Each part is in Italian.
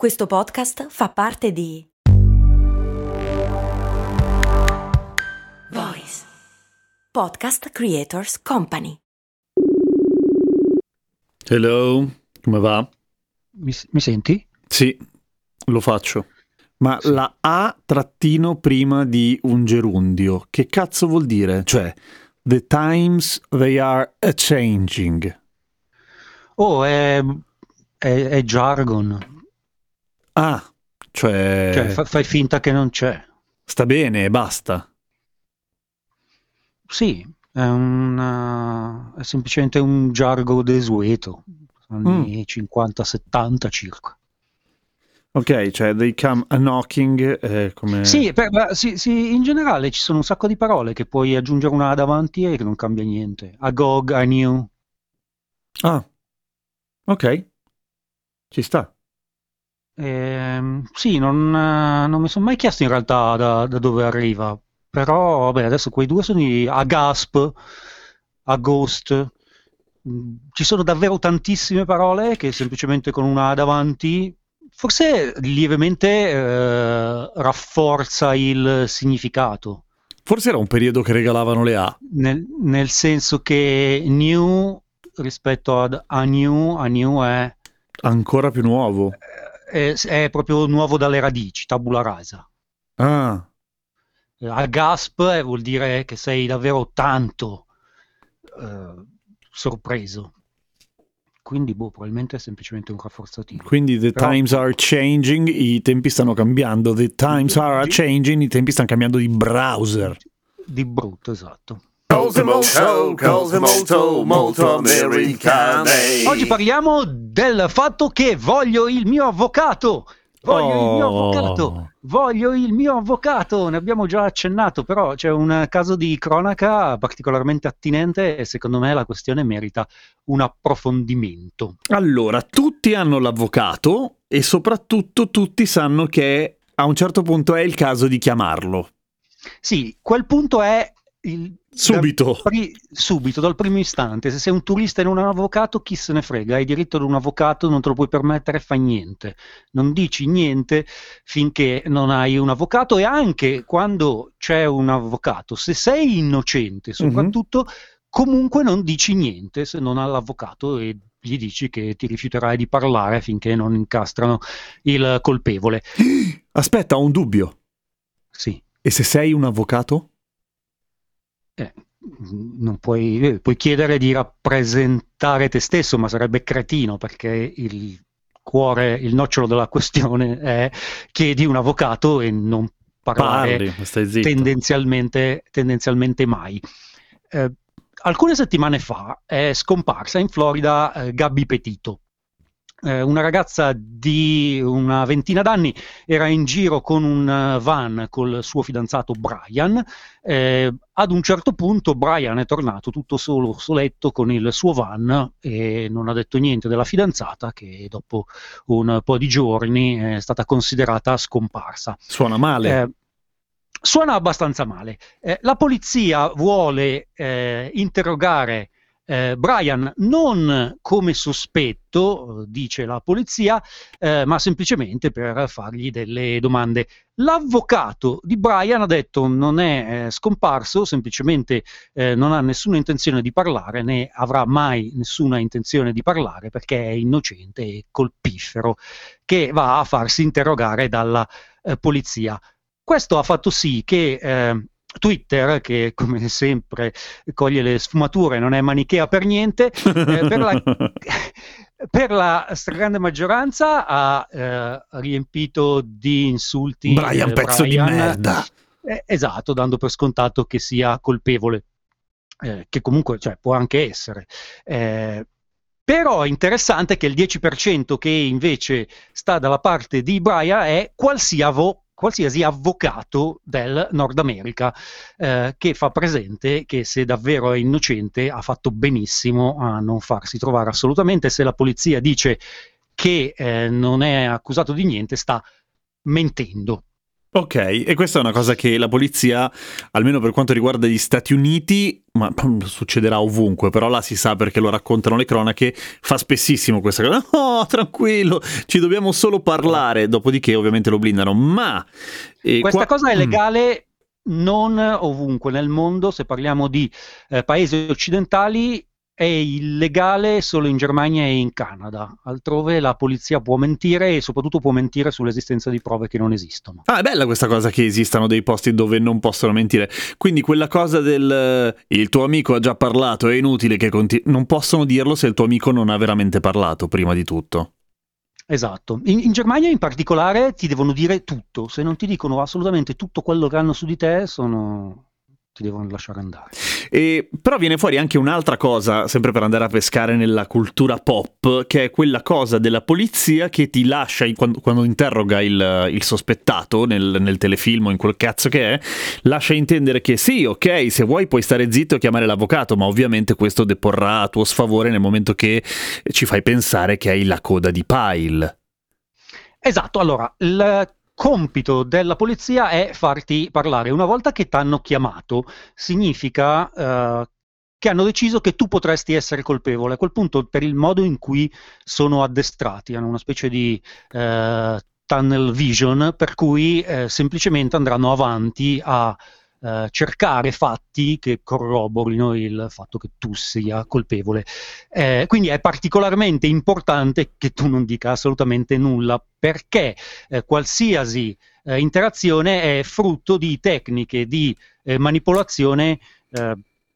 Questo podcast fa parte di Voice Podcast Creators Company. Hello, come va? Mi, mi senti? Sì, lo faccio. Ma la A trattino prima di un gerundio, che cazzo vuol dire? Cioè, the times they are a changing. Oh, è, è, è jargon. Ah, cioè, Cioè, fa- fai finta che non c'è. sta bene e basta. Sì, è, un, è semplicemente un jargon desueto. Anni 50-70 circa. Ok, cioè, they come a knocking, eh, come... Sì, per- ma sì, sì, in generale ci sono un sacco di parole che puoi aggiungere una A davanti e che non cambia niente. Agog, I knew. Ah, ok, ci sta. Ehm, sì, non, eh, non mi sono mai chiesto in realtà da, da dove arriva, però vabbè, adesso quei due sono i, a Gasp, a Ghost, Mm, ci sono davvero tantissime parole che semplicemente con una A davanti, forse lievemente eh, rafforza il significato, Forse era un periodo che regalavano le A. nel, nel senso che new rispetto ad a new, a new è, Ancora più nuovo. È, è proprio nuovo dalle radici, tabula rasa. Ah, a gasp eh, vuol dire che sei davvero tanto eh, sorpreso. Quindi, boh, probabilmente è semplicemente un rafforzativo. quindi the Però- times are changing, i tempi stanno cambiando. The times are changing, i tempi stanno cambiando di browser. Di brutto, esatto. Cose molto, cose molto, molto americane. Oggi parliamo del fatto che voglio il mio avvocato. Voglio il mio Oh. avvocato. Voglio il mio avvocato. Ne abbiamo già accennato, però c'è un caso di cronaca particolarmente attinente e secondo me la questione merita un approfondimento. Allora, tutti hanno l'avvocato e soprattutto tutti sanno che a un certo punto è il caso di chiamarlo. Sì, quel punto è il, Subito. dal pri- subito, dal primo istante. Se sei un turista e non un avvocato, chi se ne frega? Hai diritto ad un avvocato, non te lo puoi permettere, fai niente. Non dici niente finché non hai un avvocato e anche quando c'è un avvocato, se sei innocente soprattutto, comunque non dici niente se non hai l'avvocato e gli dici che ti rifiuterai di parlare finché non incastrano il colpevole. Aspetta, ho un dubbio. Sì. E se sei un avvocato? Eh, non puoi, eh, puoi chiedere di rappresentare te stesso, ma sarebbe cretino perché il cuore, il nocciolo della questione è chiedi un avvocato e non parlare Parli, ma stai zitto. tendenzialmente, tendenzialmente mai. Eh, alcune settimane fa è scomparsa in Florida eh, Gabby Petito. Eh, una ragazza di una ventina d'anni era in giro con un eh, van col suo fidanzato Brian. Eh, ad un certo punto Brian è tornato tutto solo, soletto con il suo van e non ha detto niente della fidanzata che dopo un po' di giorni è stata considerata scomparsa. Suona male. Eh, suona abbastanza male. Eh, la polizia vuole eh, interrogare eh, Brian non come sospetto, dice la polizia, eh, ma semplicemente per fargli delle domande. L'avvocato di Brian ha detto non è eh, scomparso, semplicemente eh, non ha nessuna intenzione di parlare, né avrà mai nessuna intenzione di parlare perché è innocente e colpifero, che va a farsi interrogare dalla eh, polizia. Questo ha fatto sì che eh, Twitter, che come sempre coglie le sfumature, non è manichea per niente, eh, per, la, per la stragrande maggioranza ha eh, riempito di insulti Brian, eh, pezzo di Brian. merda. Eh, esatto, dando per scontato che sia colpevole, eh, che comunque cioè, può anche essere. Eh, però è interessante che il 10% che invece sta dalla parte di Brian è qualsiasi, qualsiasi avvocato del Nord America eh, che fa presente che se davvero è innocente ha fatto benissimo a non farsi trovare assolutamente. Se la polizia dice che eh, non è accusato di niente, sta mentendo. Ok, e questa è una cosa che la polizia, almeno per quanto riguarda gli Stati Uniti, ma succederà ovunque, però là si sa perché lo raccontano le cronache, fa spessissimo questa cosa. Oh, tranquillo, ci dobbiamo solo parlare, dopodiché ovviamente lo blindano, ma... eh, questa qua... cosa è mm. legale non ovunque nel mondo, se parliamo di eh, paesi occidentali, è illegale solo in Germania e in Canada. Altrove la polizia può mentire e soprattutto può mentire sull'esistenza di prove che non esistono. Ah, è bella questa cosa che esistano dei posti dove non possono mentire. Quindi quella cosa del il tuo amico ha già parlato, è inutile che continui. Non possono dirlo se il tuo amico non ha veramente parlato, prima di tutto. Esatto. In, in, Germania in particolare ti devono dire tutto. Se non ti dicono assolutamente tutto quello che hanno su di te, sono ti devono lasciare andare. E, però viene fuori anche un'altra cosa, sempre per andare a pescare nella cultura pop, che è quella cosa della polizia che ti lascia quando, quando interroga il, il sospettato nel, nel, telefilm o in quel cazzo che è, lascia intendere che sì, ok, se vuoi puoi stare zitto e chiamare l'avvocato, ma ovviamente questo deporrà a tuo sfavore nel momento che ci fai pensare che hai la coda di Pile. Esatto, allora, il compito della polizia è farti parlare. Una volta che ti hanno chiamato, significa uh, che hanno deciso che tu potresti essere colpevole. A quel punto, per il modo in cui sono addestrati, hanno una specie di uh, tunnel vision, per cui uh, semplicemente andranno avanti a eh, cercare fatti che corroborino il fatto che tu sia colpevole. Eh, quindi è particolarmente importante che tu non dica assolutamente nulla perché eh, qualsiasi eh, interazione è frutto di tecniche di eh, manipolazione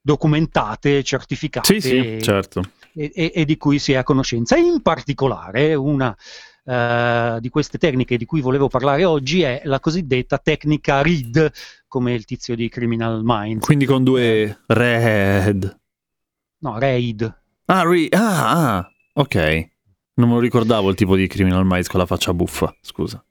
documentate, certificate. Sì, sì, certo. E, e, e, di cui si è a conoscenza. In particolare, una uh, di queste tecniche di cui volevo parlare oggi è la cosiddetta tecnica READ, come il tizio di Criminal Minds. Quindi con due red. No, RAID. Ah, re- ah, ah, ok. Non me lo ricordavo il tipo di Criminal Minds con la faccia buffa, scusa.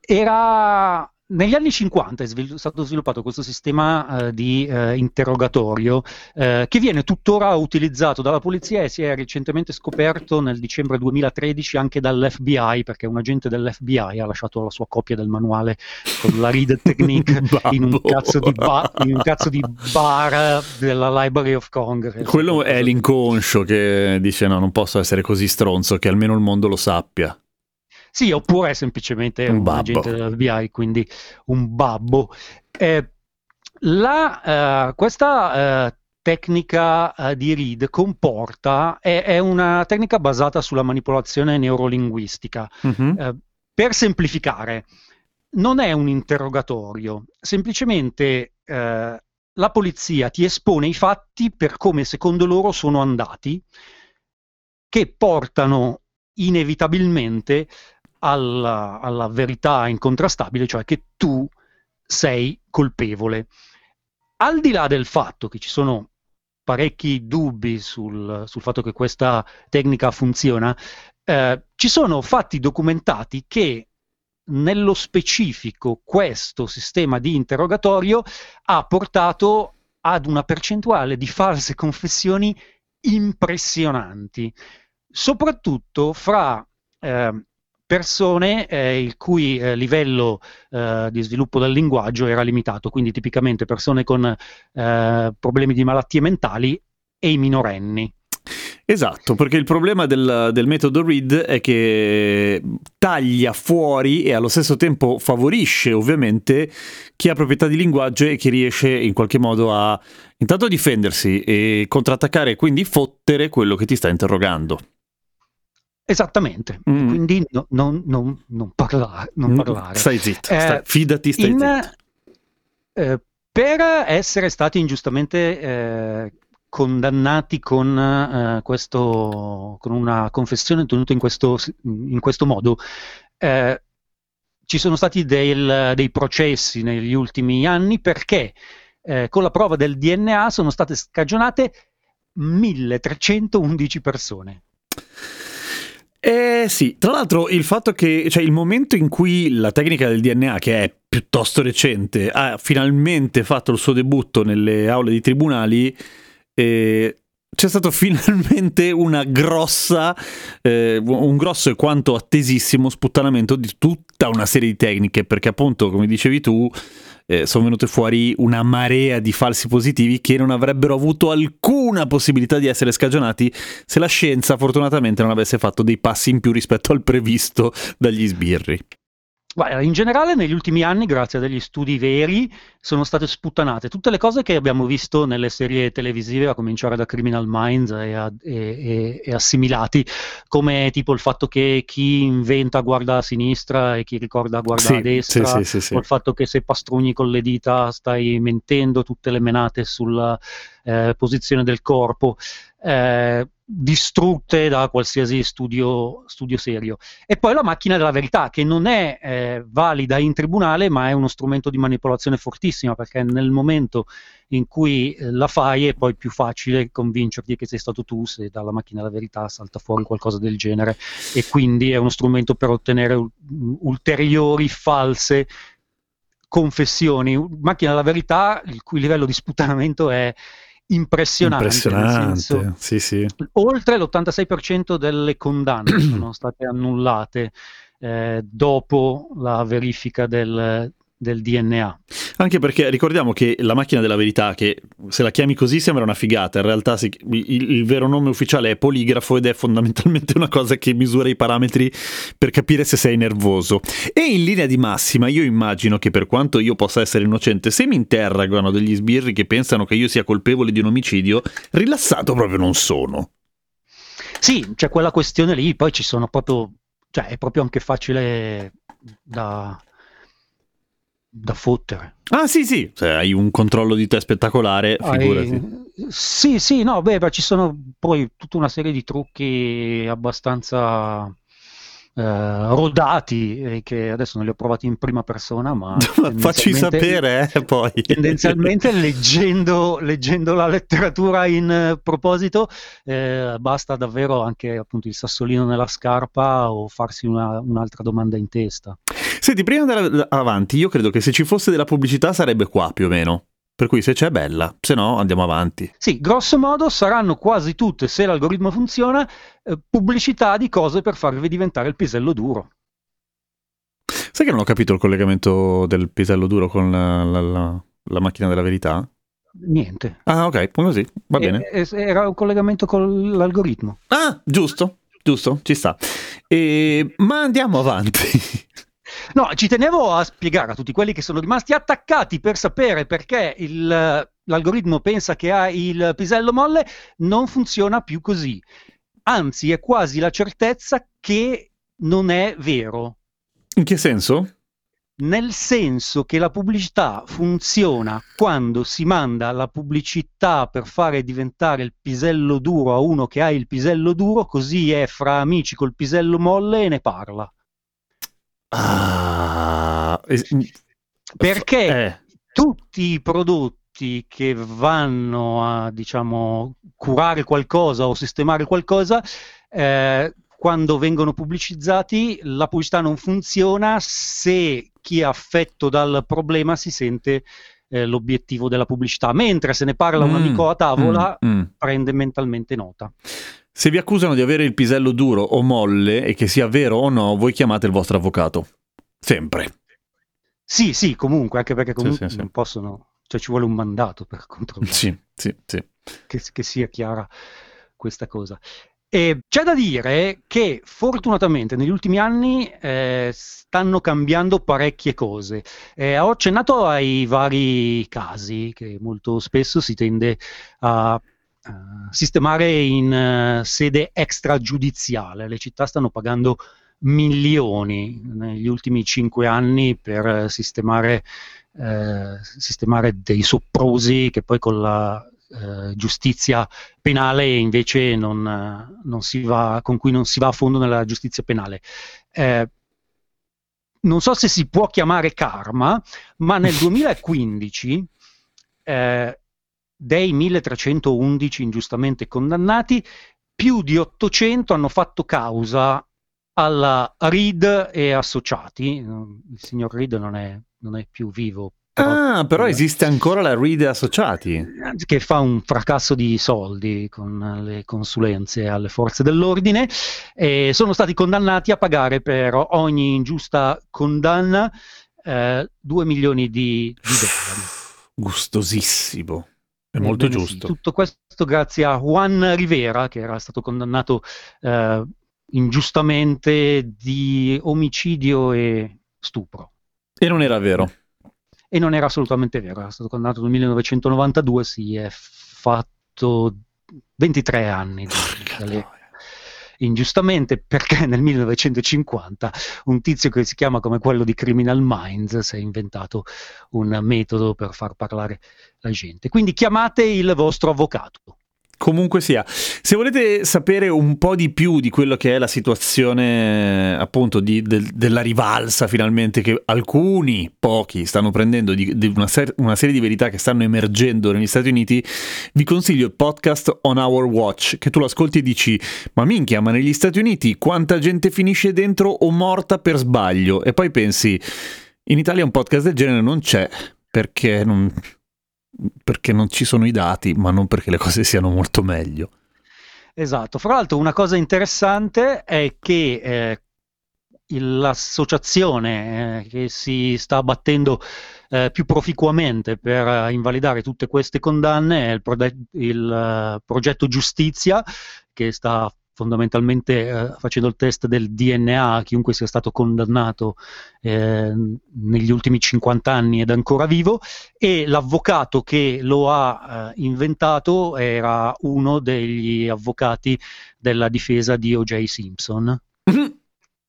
Era negli anni 50 è svil- stato sviluppato questo sistema uh, di uh, interrogatorio uh, che viene tuttora utilizzato dalla polizia e si è recentemente scoperto nel dicembre 2013 anche dall'FBI perché un agente dell'FBI ha lasciato la sua copia del manuale con la read technique in, un cazzo di ba- in un cazzo di bar della Library of Congress. Quello è l'inconscio che dice no, non posso essere così stronzo che almeno il mondo lo sappia. Sì, oppure è semplicemente un, un agente dell'FBI, quindi un babbo. Eh, la, uh, questa uh, tecnica uh, di read comporta, è, è, una tecnica basata sulla manipolazione neurolinguistica. Mm-hmm. per semplificare, non è un interrogatorio, semplicemente la polizia ti espone i fatti per come secondo loro sono andati, che portano inevitabilmente alla, alla verità incontrastabile, cioè che tu sei colpevole. Al di là del fatto che ci sono parecchi dubbi sul, sul fatto che questa tecnica funziona, eh, ci sono fatti documentati che nello specifico questo sistema di interrogatorio ha portato ad una percentuale di false confessioni impressionanti, soprattutto fra eh, persone eh, il cui eh, livello eh, di sviluppo del linguaggio era limitato, quindi tipicamente persone con eh, problemi di malattie mentali e i minorenni. Esatto, perché il problema del, del, metodo READ è che taglia fuori e allo stesso tempo favorisce ovviamente chi ha proprietà di linguaggio e chi riesce in qualche modo a intanto difendersi e contrattaccare e quindi fottere quello che ti sta interrogando. Esattamente, mm. quindi no, non, non, non, parla, non, mm, parlare. Stai zitto, eh, stai, fidati, stai in, zitto. Eh, per essere stati ingiustamente eh, condannati con, eh, questo, con, una confessione tenuta in questo, in questo modo, eh, ci sono stati del, dei processi negli ultimi anni perché eh, con la prova del DNA sono state scagionate 1311 persone. Eh sì, tra l'altro il fatto che, cioè il momento in cui la tecnica del DNA, che è piuttosto recente, ha finalmente fatto il suo debutto nelle aule di tribunali, eh, c'è stato finalmente grossa, eh, un grosso e quanto attesissimo sputtanamento di tutta una serie di tecniche, perché appunto, come dicevi tu, eh, sono venute fuori una marea di falsi positivi che non avrebbero avuto alcuna possibilità di essere scagionati se la scienza fortunatamente non avesse fatto dei passi in più rispetto al previsto dagli sbirri. In generale negli ultimi anni, grazie a degli studi veri, sono state sputtanate tutte le cose che abbiamo visto nelle serie televisive, a cominciare da Criminal Minds e, a, e, e, assimilati, come tipo il fatto che chi inventa guarda a sinistra e chi ricorda guarda Sì, a destra, sì, sì. o il fatto che se pastrugni con le dita stai mentendo tutte le menate sulla eh, posizione del corpo. eh, distrutte da qualsiasi studio, studio serio. E poi la macchina della verità, che non è eh, valida in tribunale, ma è uno strumento di manipolazione fortissima, perché nel momento in cui eh, la fai è poi più facile convincerti che sei stato tu se dalla macchina della verità salta fuori qualcosa del genere e quindi è uno strumento per ottenere ul- ulteriori false confessioni. Macchina della verità, il cui livello di sputtanamento è impressionante. Impressionante, senso- sì, sì. oltre l'86% delle condanne sono state annullate eh, dopo la verifica del, del DNA. Anche perché ricordiamo che la macchina della verità, che se la chiami così sembra una figata, in realtà si- il, il vero nome ufficiale è poligrafo ed è fondamentalmente una cosa che misura i parametri per capire se sei nervoso. E in linea di massima io immagino che per quanto io possa essere innocente, se mi interrogano degli sbirri che pensano che io sia colpevole di un omicidio, rilassato proprio non sono. Sì, c'è quella questione lì, poi ci sono proprio, cioè è proprio anche facile da, da fottere. Ah sì sì, se hai un controllo di te spettacolare, figurati. Hai- Sì, sì, no, beh, ma ci sono poi tutta una serie di trucchi abbastanza eh, rodati eh, che adesso non li ho provati in prima persona, ma Facci sapere, eh, poi. Tendenzialmente leggendo, leggendo la letteratura in eh, proposito, eh, basta davvero anche appunto il sassolino nella scarpa o farsi una- un'altra domanda in testa. Senti, prima di andare avanti, io credo che se ci fosse della pubblicità sarebbe qua più o meno. Per cui se c'è bella, se no andiamo avanti. Sì, grosso modo saranno quasi tutte, se l'algoritmo funziona, eh, pubblicità di cose per farvi diventare il pisello duro. Sai che non ho capito il collegamento del pisello duro con la, la- la- la macchina della verità? Niente. Ah, ok, così, va bene. Eh, eh, Era un collegamento con l'algoritmo. Ah, giusto, giusto, ci sta. E- ma andiamo avanti. No, ci tenevo a spiegare a tutti quelli che sono rimasti attaccati per sapere perché il, l'algoritmo pensa che ha il pisello molle, non funziona più così. Anzi, è quasi la certezza che non è vero. In che senso? Nel senso che la pubblicità funziona quando si manda la pubblicità per fare diventare il pisello duro a uno che ha il pisello duro, così è fra amici col pisello molle e ne parla. Ah, Perché eh, tutti i prodotti che vanno a, diciamo, curare qualcosa o sistemare qualcosa, eh, quando vengono pubblicizzati, la pubblicità non funziona se chi è affetto dal problema si sente eh, l'obiettivo della pubblicità, mentre se ne parla un Mm, amico a tavola, mm, mm. prende mentalmente nota. Se vi accusano di avere il pisello duro o molle e che sia vero o no, voi chiamate il vostro avvocato. Sempre. Sì, sì, comunque, anche perché comunque sì, sì. non possono, cioè ci vuole un mandato per controllare. Sì, sì, sì. che, che sia chiara questa cosa. E c'è da dire che fortunatamente negli ultimi anni eh, stanno cambiando parecchie cose. Eh, ho accennato ai vari casi che molto spesso si tende a, a sistemare in eh, sede extragiudiziale. Le città stanno pagando milioni negli ultimi cinque anni per eh, sistemare, eh, sistemare dei soprusi che poi con la eh, giustizia penale invece non, eh, non si va, con cui non si va a fondo nella giustizia penale. Eh, non so se si può chiamare karma, ma nel 2015 eh, dei 1311 ingiustamente condannati, più di 800 hanno fatto causa alla Reed e associati. Il signor Reed non è, non è più vivo Ah, però esiste ancora la Ride Associati. che fa un fracasso di soldi con le consulenze alle forze dell'ordine e sono stati condannati a pagare per ogni ingiusta condanna eh, 2 milioni di, di dollari. Gustosissimo. È molto Ebbene sì, giusto. tutto questo grazie a Juan Rivera, che era stato condannato eh, ingiustamente di omicidio e stupro. E non era vero. E non era assolutamente vero, era stato condannato nel 1992, si è fatto 23 anni di. Ingiustamente perché nel 1950 un tizio che si chiama come quello di Criminal Minds si è inventato un metodo per far parlare la gente. Quindi chiamate il vostro avvocato. Comunque sia, se volete sapere un po' di più di quello che è la situazione appunto di- del- della rivalsa finalmente che alcuni, pochi, stanno prendendo di, di una, ser- una serie di verità che stanno emergendo negli Stati Uniti, vi consiglio il podcast On Our Watch, che tu lo ascolti e dici, ma minchia, ma negli Stati Uniti quanta gente finisce dentro o morta per sbaglio? E poi pensi, in Italia un podcast del genere non c'è, perché non, perché non ci sono i dati, ma non perché le cose siano molto meglio. Esatto, fra l'altro una cosa interessante è che eh, l'associazione eh, che si sta battendo eh, più proficuamente per eh, invalidare tutte queste condanne è il, prode- il, eh, progetto Giustizia che sta fondamentalmente eh, facendo il test del DNA a chiunque sia stato condannato eh, negli ultimi 50 anni ed ancora vivo e l'avvocato che lo ha eh, inventato era uno degli avvocati della difesa di O.J. Simpson,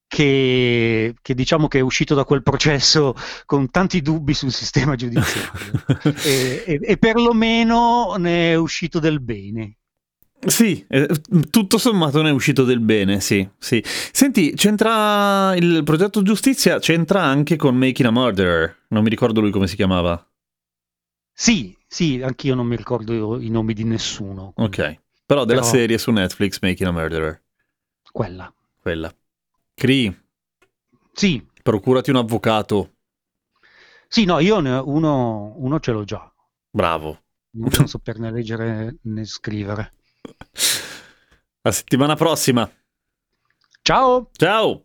che, che diciamo che è uscito da quel processo con tanti dubbi sul sistema giudiziario e, e- e perlomeno ne è uscito del bene. Sì, eh, tutto sommato ne è uscito del bene, sì, sì. Senti, c'entra il progetto giustizia, c'entra anche con Making a Murderer, non mi ricordo lui come si chiamava. Sì, sì, anch'io non mi ricordo i nomi di nessuno. Ok, però della Però- serie su Netflix Making a Murderer, Quella. quella. Cree, Sì, procurati un avvocato, sì, no, io ne- uno, uno ce l'ho già. bravo. Non devo saperne leggere né scrivere. La settimana prossima, Ciao! ciao!